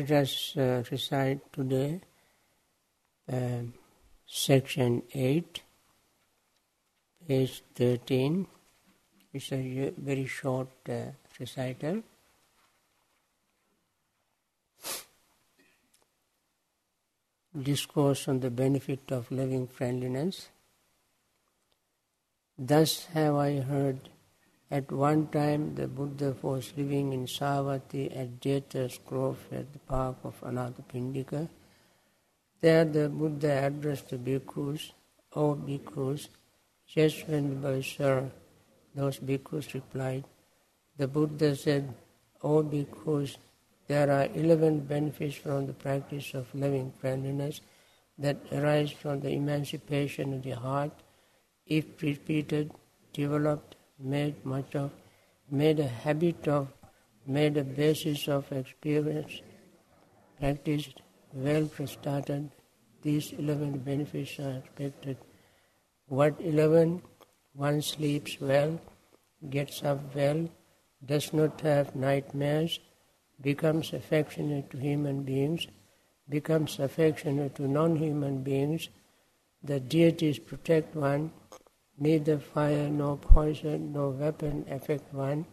Let us uh, recite today uh, section 8, page 13. It's a very short uh, recital. Discourse on the benefit of loving friendliness. Thus have I heard at one time the Buddha was living in Savatthi at Jeta's Grove at the park of Anathapindika. There the Buddha addressed the bhikkhus, O bhikkhus, just when sir, those bhikkhus replied, the Buddha said, O bhikkhus, there are eleven benefits from the practice of loving friendliness that arise from the emancipation of the heart if repeated, developed, made much of, made a habit of, made a basis of experience, practiced, well started, these eleven benefits are expected. What eleven? One sleeps well, gets up well, does not have nightmares, becomes affectionate to human beings, becomes affectionate to non human beings, the deities protect one, neither fire nor poison nor weapon affect one.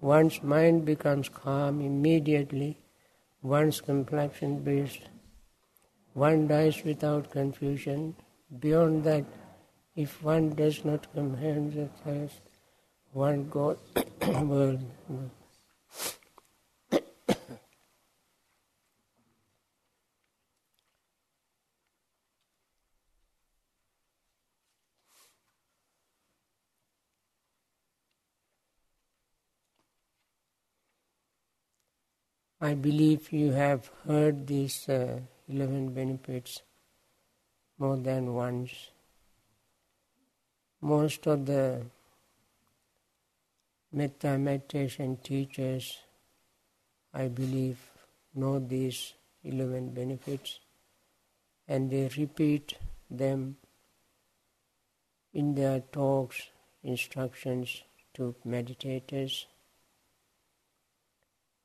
One's mind becomes calm immediately, one's complexion breathes. One dies without confusion. Beyond that, if one does not comprehend the thirst, one goes will I believe you have heard these uh, 11 benefits more than once. Most of the metta meditation teachers, I believe, know these 11 benefits and they repeat them in their talks, instructions to meditators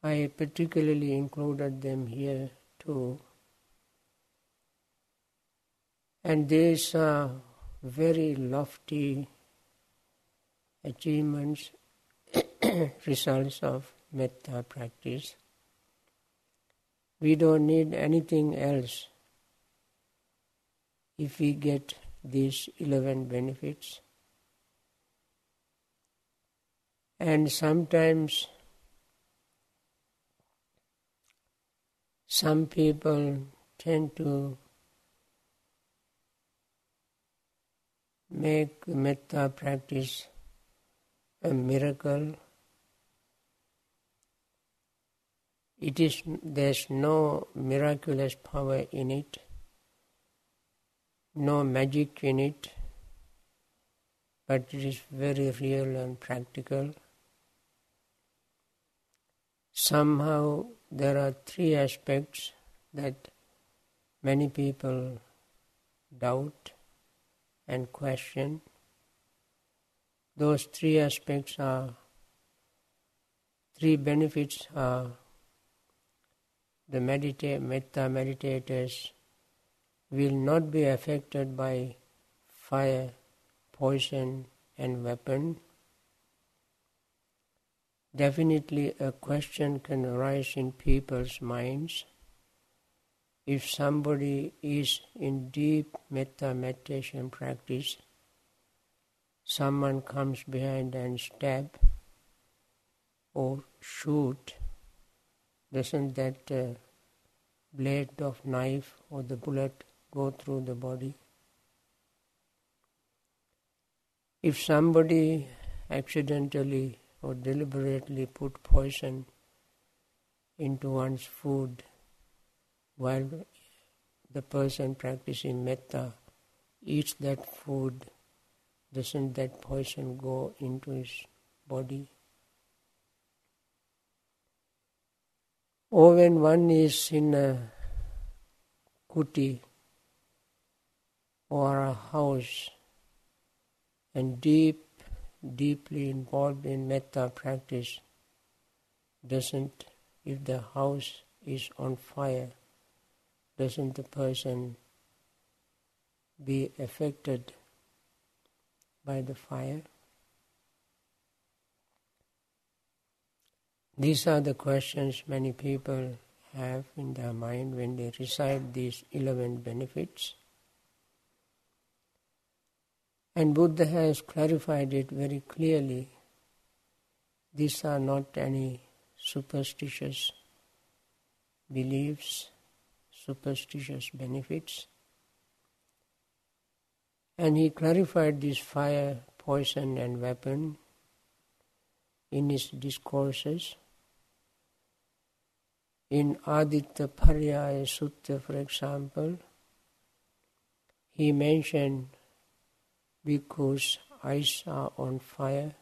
I particularly included them here too. And these are very lofty achievements, results of metta practice. We don't need anything else if we get these 11 benefits. And sometimes Some people tend to make metta practice a miracle. It is there's no miraculous power in it, no magic in it, but it is very real and practical. Somehow there are three aspects that many people doubt and question. Those three aspects are, three benefits are the medita- metta meditators will not be affected by fire, poison, and weapon definitely a question can arise in people's minds. If somebody is in deep metta meditation practice, someone comes behind and stab or shoot, doesn't that uh, blade of knife or the bullet go through the body? If somebody accidentally or deliberately put poison into one's food while the person practicing metta eats that food, doesn't that poison go into his body? Or when one is in a kuti or a house and deep deeply involved in metta practice doesn't, if the house is on fire, doesn't the person be affected by the fire? These are the questions many people have in their mind when they recite these 11 benefits. And Buddha has clarified it very clearly. These are not any superstitious beliefs, superstitious benefits. And he clarified this fire, poison, and weapon in his discourses. In Adittapariyaya Sutta, for example, he mentioned because eyes are on fire,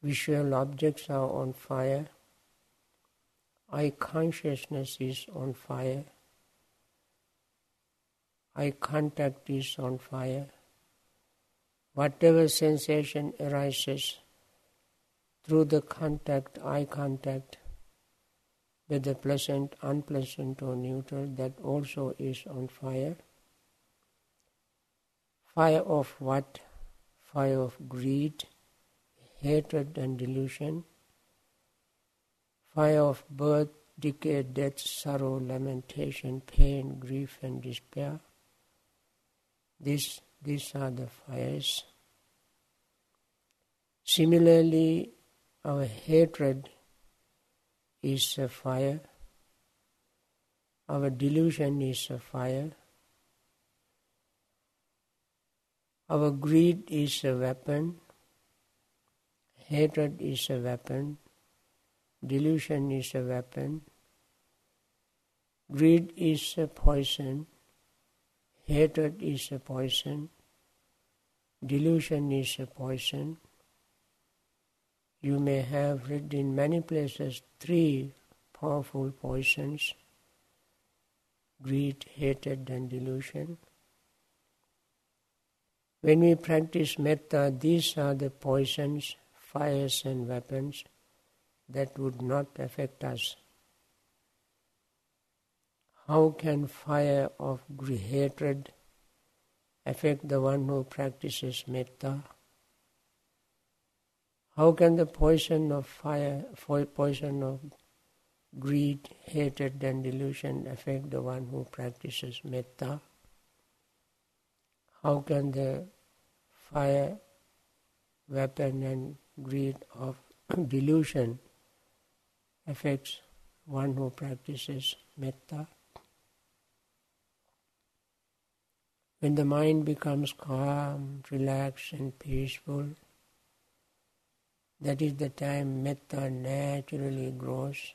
visual objects are on fire, eye consciousness is on fire, eye contact is on fire. Whatever sensation arises through the contact, eye contact, whether pleasant, unpleasant, or neutral, that also is on fire. Fire of what? Fire of greed, hatred, and delusion. Fire of birth, decay, death, sorrow, lamentation, pain, grief, and despair. This, these are the fires. Similarly, our hatred is a fire. Our delusion is a fire. Our greed is a weapon. Hatred is a weapon. Delusion is a weapon. Greed is a poison. Hatred is a poison. Delusion is a poison you may have read in many places three powerful poisons greed, hatred, and delusion. When we practice metta, these are the poisons, fires, and weapons that would not affect us. How can fire of hatred affect the one who practices metta? How can the poison of fire, poison of greed, hatred, and delusion affect the one who practices metta? How can the fire, weapon, and greed of delusion affect one who practices metta? When the mind becomes calm, relaxed, and peaceful, that is the time metta naturally grows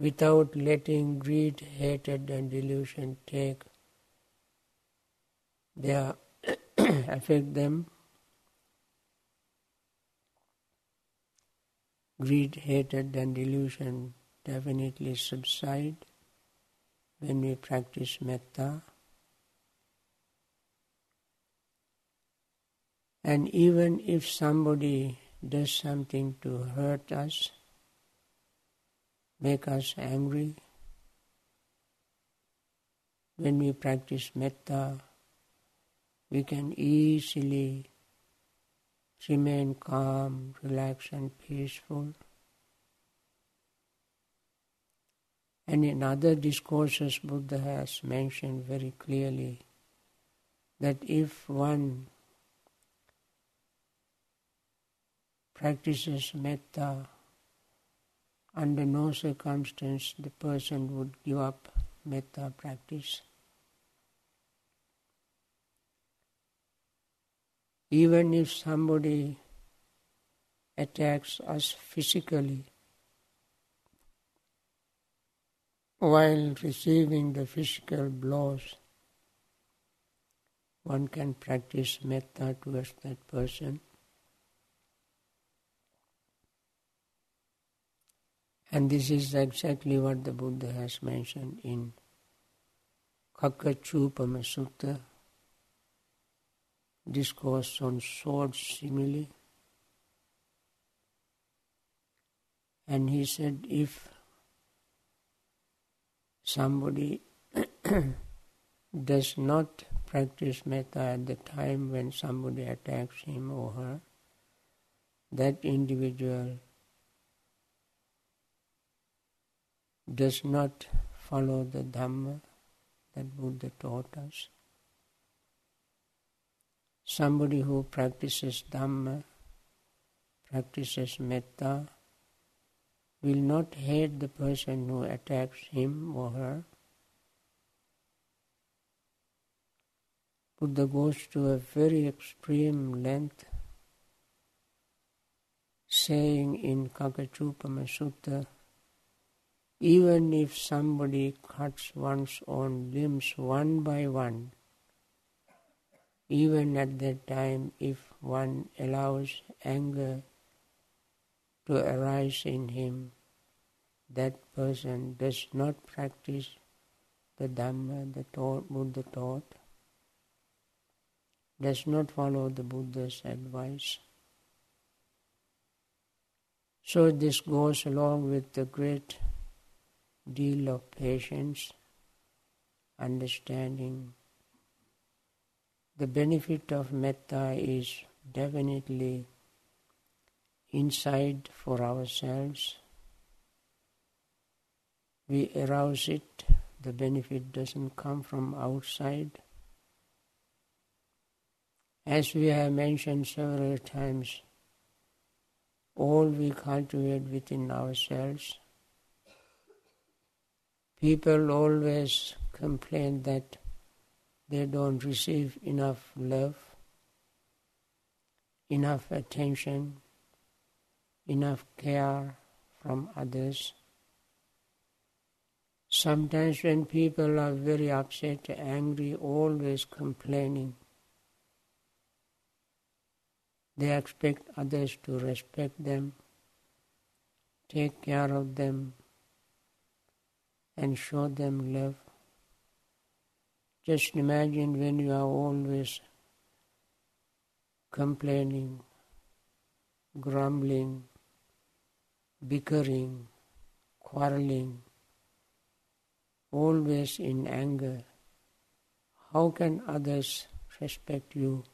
without letting greed, hatred, and delusion take their affect them. Greed, hatred, and delusion definitely subside when we practice metta. And even if somebody does something to hurt us, make us angry, when we practice metta, we can easily remain calm, relaxed, and peaceful. And in other discourses, Buddha has mentioned very clearly that if one practices metta, under no circumstance the person would give up metta practice. Even if somebody attacks us physically, while receiving the physical blows, one can practice metta towards that person. And this is exactly what the Buddha has mentioned in Kakachupama Sutta, discourse on sword simile. And he said, if somebody does not practice metta at the time when somebody attacks him or her, that individual does not follow the Dhamma that Buddha taught us. Somebody who practices Dhamma, practices metta, will not hate the person who attacks him or her. Buddha goes to a very extreme length, saying in Kakachupama Sutta, even if somebody cuts one's own limbs one by one, even at that time, if one allows anger to arise in him, that person does not practice the Dhamma, the taught, Buddha taught, does not follow the Buddha's advice. So this goes along with the great deal of patience, understanding. The benefit of metta is definitely inside for ourselves. We arouse it, the benefit doesn't come from outside. As we have mentioned several times, all we cultivate within ourselves. People always complain that they don't receive enough love, enough attention, enough care from others. Sometimes when people are very upset, angry, always complaining, they expect others to respect them, take care of them, and show them love. Just imagine when you are always complaining, grumbling, bickering, quarreling, always in anger. How can others respect you,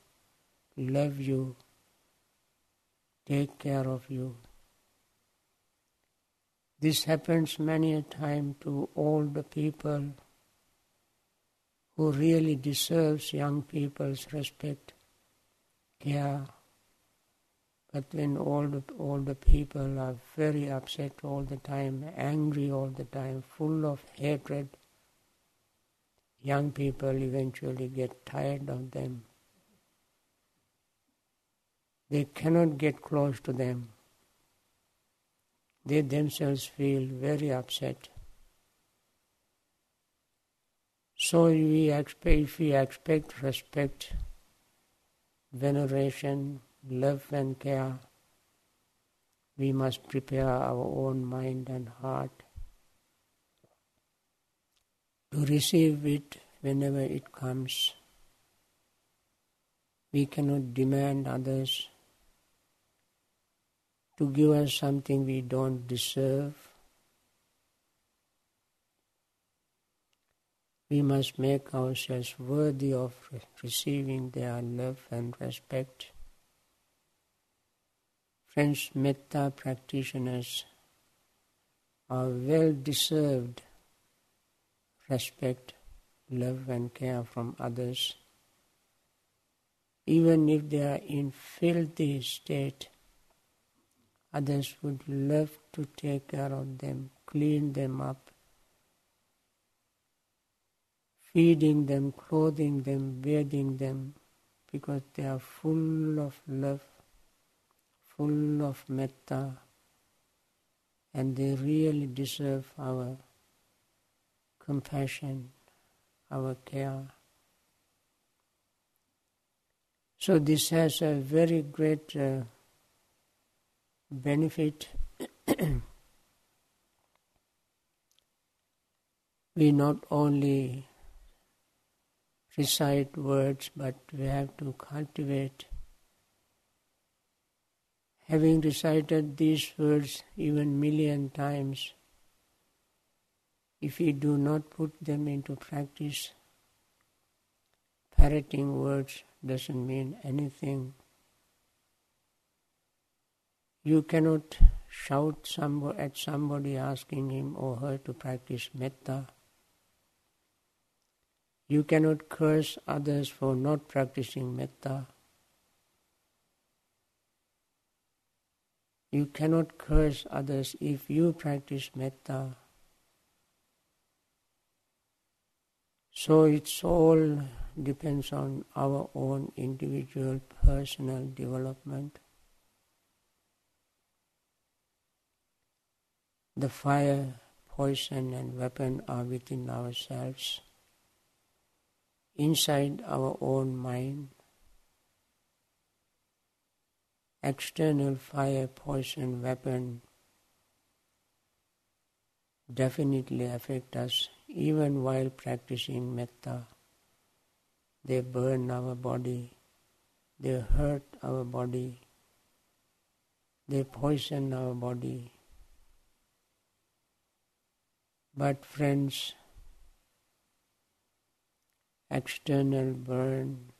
love you, take care of you? This happens many a time to all the people who really deserves young people's respect, care, but when all the people are very upset all the time, angry all the time, full of hatred, young people eventually get tired of them. They cannot get close to them. They themselves feel very upset. So we expect, if we expect respect, veneration, love and care, we must prepare our own mind and heart to receive it whenever it comes. We cannot demand others to give us something we don't deserve. We must make ourselves worthy of receiving their love and respect. French metta practitioners are well deserved respect, love, and care from others. Even if they are in filthy state, others would love to take care of them, clean them up, feeding them, clothing them, bathing them, because they are full of love full of metta, and they really deserve our compassion, our care. So this has a very great uh, benefit. we not only recite words, but we have to cultivate Having recited these words even million times, if we do not put them into practice, parroting words doesn't mean anything. You cannot shout at somebody asking him or her to practice metta. You cannot curse others for not practicing metta. You cannot curse others if you practice metta. So it's all depends on our own individual personal development. The fire, poison, and weapon are within ourselves, inside our own mind. External fire, poison, weapon definitely affect us even while practicing metta. They burn our body, they hurt our body, they poison our body. But, friends, external burn,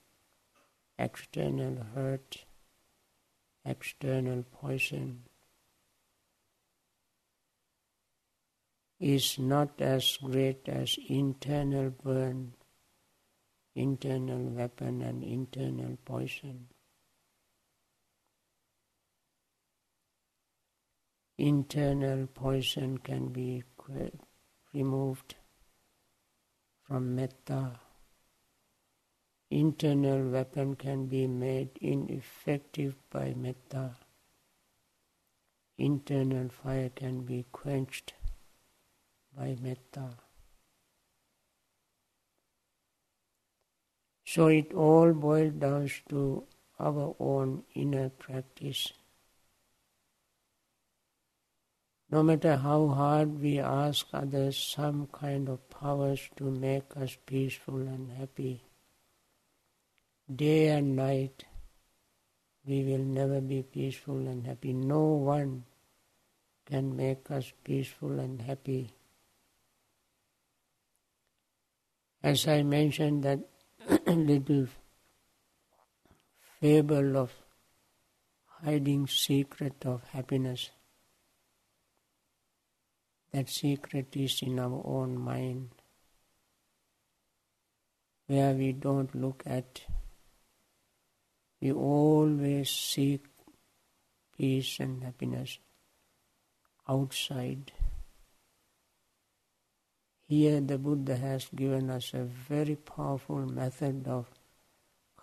external hurt, external poison is not as great as internal burn, internal weapon, and internal poison. Internal poison can be removed from metta. Internal weapon can be made ineffective by metta. Internal fire can be quenched by metta. So it all boils down to our own inner practice. No matter how hard we ask others some kind of powers to make us peaceful and happy, day and night we will never be peaceful and happy. No one can make us peaceful and happy. As I mentioned that little fable of hiding secret of happiness. That secret is in our own mind, where we don't look at. We always seek peace and happiness outside. Here, the Buddha has given us a very powerful method of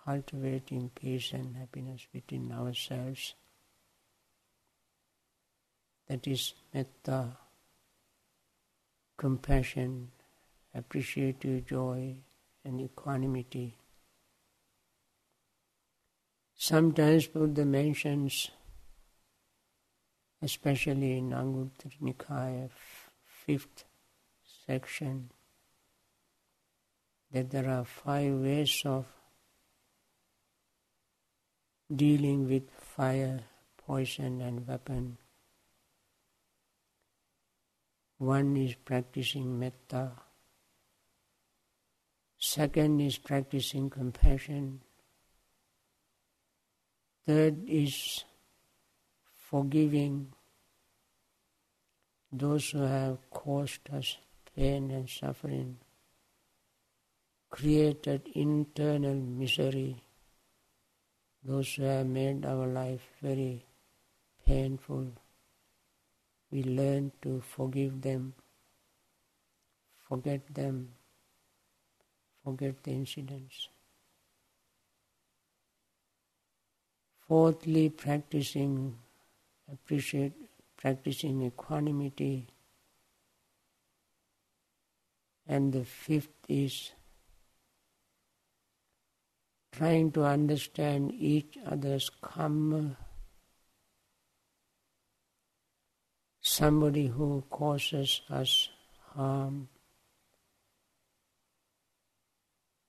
cultivating peace and happiness within ourselves. That is metta, compassion, appreciative joy, and equanimity. Sometimes Buddha mentions, especially in Anguttara Nikaya, fifth section that there are five ways of dealing with fire, poison, and weapon. One is practicing metta. Second is practicing compassion. Third is forgiving those who have caused us pain and suffering, created internal misery, those who have made our life very painful. We learn to forgive them, forget them, forget the incidents. Fourthly, practicing appreciate practicing equanimity and the fifth is trying to understand each other's karma. Somebody who causes us harm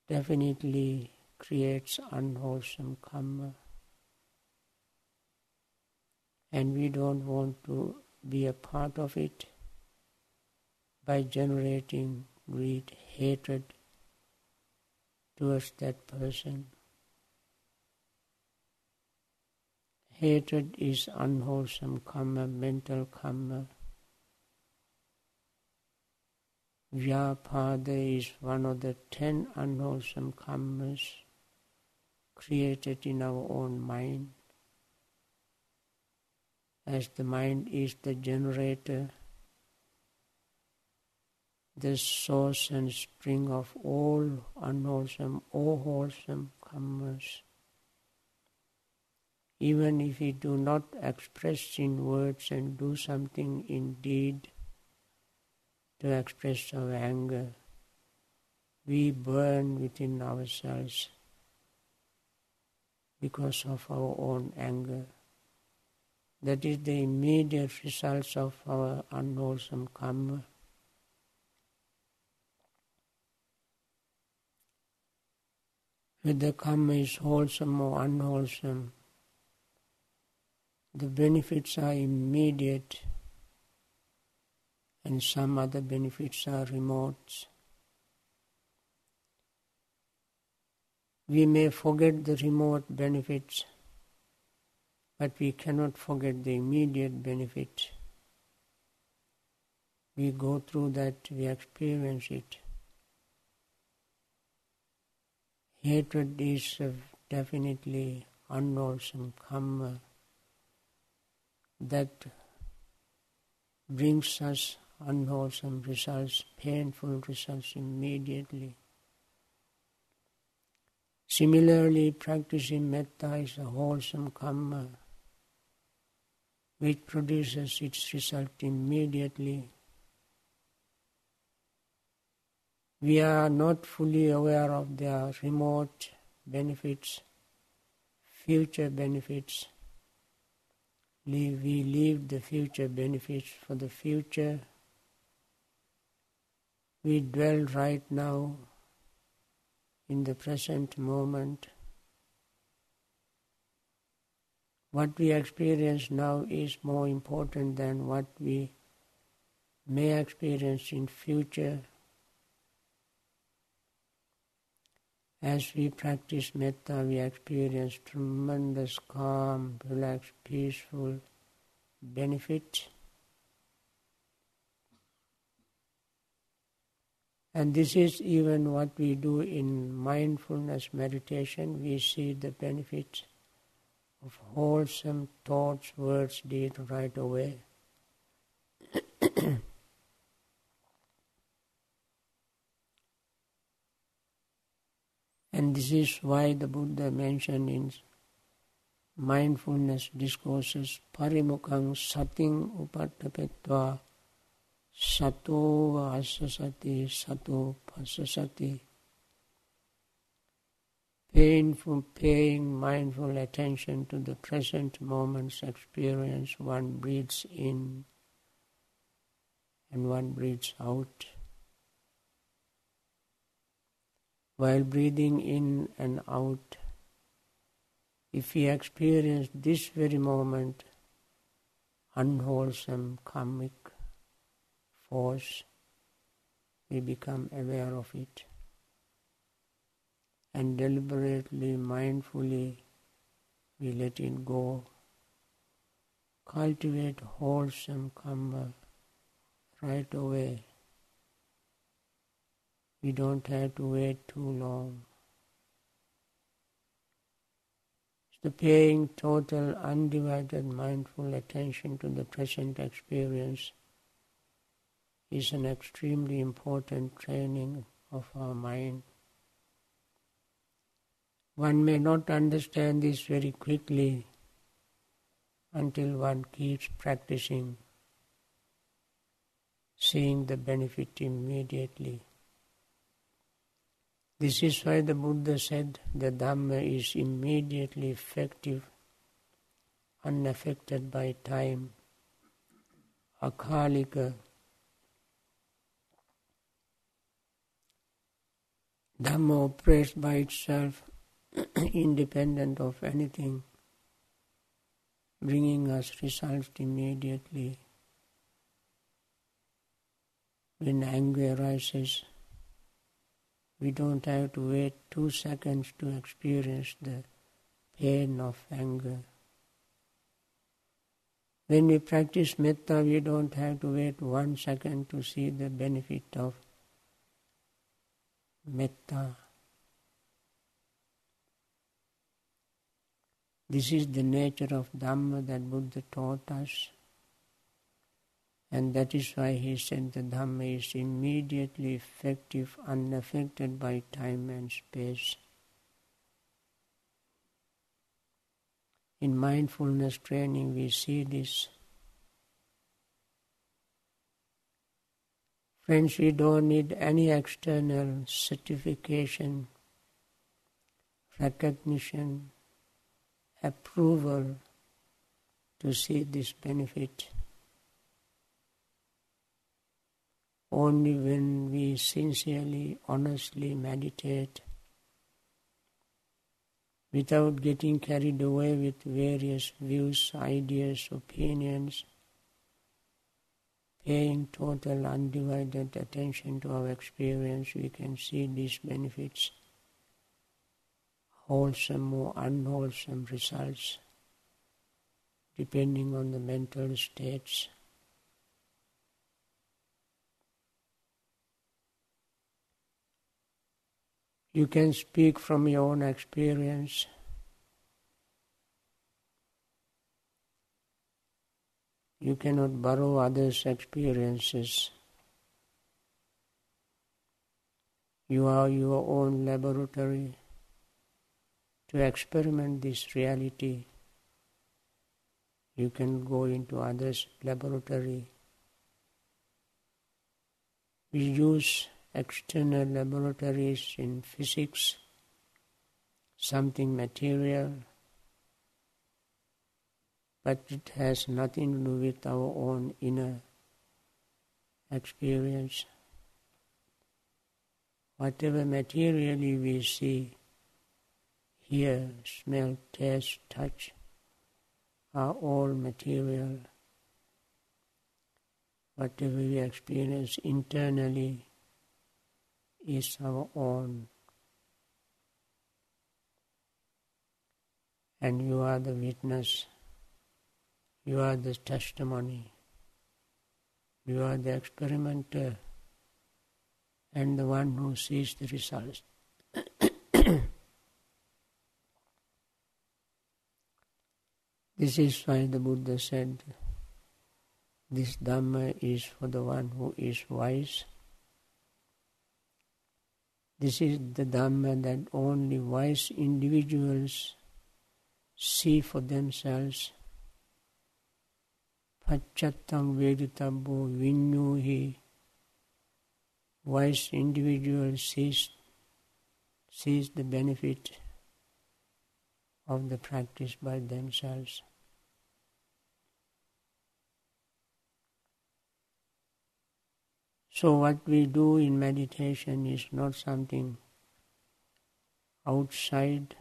definitely creates unwholesome karma. And we don't want to be a part of it by generating greed, hatred towards that person. Hatred is unwholesome karma, mental karma. Vyapada is one of the ten unwholesome karmas created in our own mind. As the mind is the generator, the source and spring of all unwholesome or wholesome karmas even if we do not express in words and do something in deed to express our anger, we burn within ourselves because of our own anger. That is the immediate results of our unwholesome karma. Whether karma is wholesome or unwholesome, the benefits are immediate and some other benefits are remote. We may forget the remote benefits, but we cannot forget the immediate benefit. We go through that, we experience it. Hatred is uh, definitely unwholesome karma that brings us unwholesome results, painful results immediately. Similarly, practicing metta is a wholesome karma which produces its result immediately. We are not fully aware of their remote benefits, future benefits we leave the future benefits for the future. We dwell right now in the present moment. What we experience now is more important than what we may experience in future. As we practice metta, we experience tremendous calm, relaxed, peaceful benefit. And this is even what we do in mindfulness meditation. We see the benefits of wholesome thoughts, words, deeds right away. And this is why the Buddha mentioned in mindfulness discourses parimukang sating upattapetva sato asasati sato pasasati painful paying mindful attention to the present moment's experience one breathes in and one breathes out. While breathing in and out, if we experience this very moment unwholesome karmic force, we become aware of it and deliberately, mindfully, we let it go. Cultivate wholesome karma right away. We don't have to wait too long. The paying total, undivided, mindful attention to the present experience is an extremely important training of our mind. One may not understand this very quickly until one keeps practicing, seeing the benefit immediately. This is why the Buddha said the Dhamma is immediately effective, unaffected by time, akalika. Dhamma operates by itself, independent of anything. bringing us results immediately. When anger arises, we don't have to wait two seconds to experience the pain of anger. When we practice metta, we don't have to wait one second to see the benefit of metta. This is the nature of Dhamma that Buddha taught us. And that is why he said the Dhamma is immediately effective, unaffected by time and space. In mindfulness training, we see this. Friends, we don't need any external certification, recognition, approval to see this benefit. Only when we sincerely, honestly meditate without getting carried away with various views, ideas, opinions, paying total undivided attention to our experience, we can see these benefits, wholesome or unwholesome results, depending on the mental states. You can speak from your own experience. You cannot borrow others' experiences. You are your own laboratory to experiment this reality. You can go into others' laboratory. We use external laboratories in physics, something material, but it has nothing to do with our own inner experience. Whatever materially we see, hear, smell, taste, touch, are all material. Whatever we experience internally is our own. And you are the witness, you are the testimony, you are the experimenter, and the one who sees the results. This is why the Buddha said, This Dhamma is for the one who is wise this is the Dhamma that only wise individuals see for themselves. Pachattam Veditabbo Vinyuhi. Wise individual sees, sees the benefit of the practice by themselves. So, what we do in meditation is not something outside,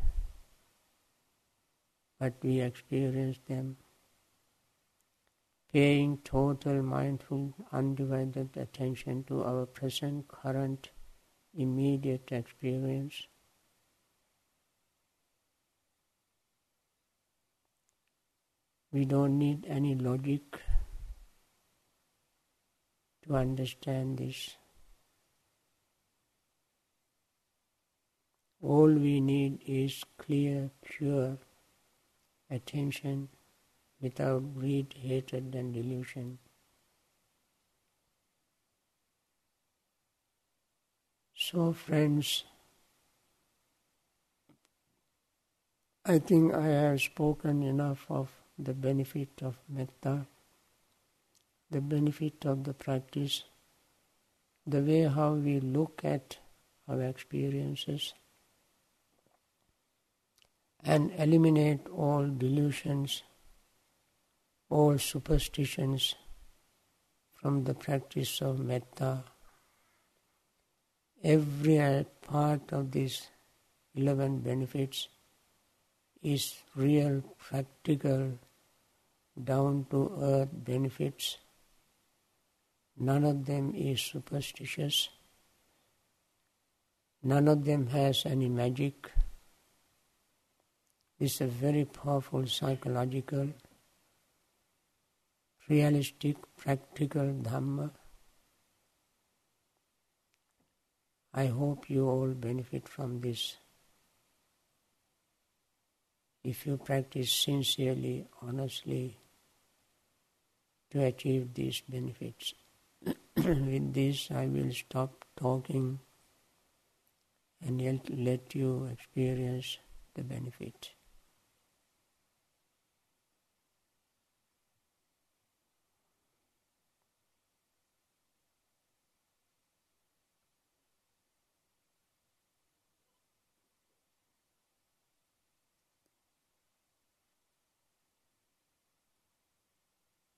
but we experience them, paying total mindful, undivided attention to our present, current, immediate experience. We don't need any logic to understand this. All we need is clear, pure attention without greed, hatred, and delusion. So, friends, I think I have spoken enough of the benefit of metta the benefit of the practice, the way how we look at our experiences, and eliminate all delusions, all superstitions from the practice of metta. Every part of these 11 benefits is real, practical down to earth benefits. None of them is superstitious. None of them has any magic. This is a very powerful psychological, realistic, practical Dhamma. I hope you all benefit from this. If you practice sincerely, honestly, to achieve these benefits. With this, I will stop talking and let you experience the benefit.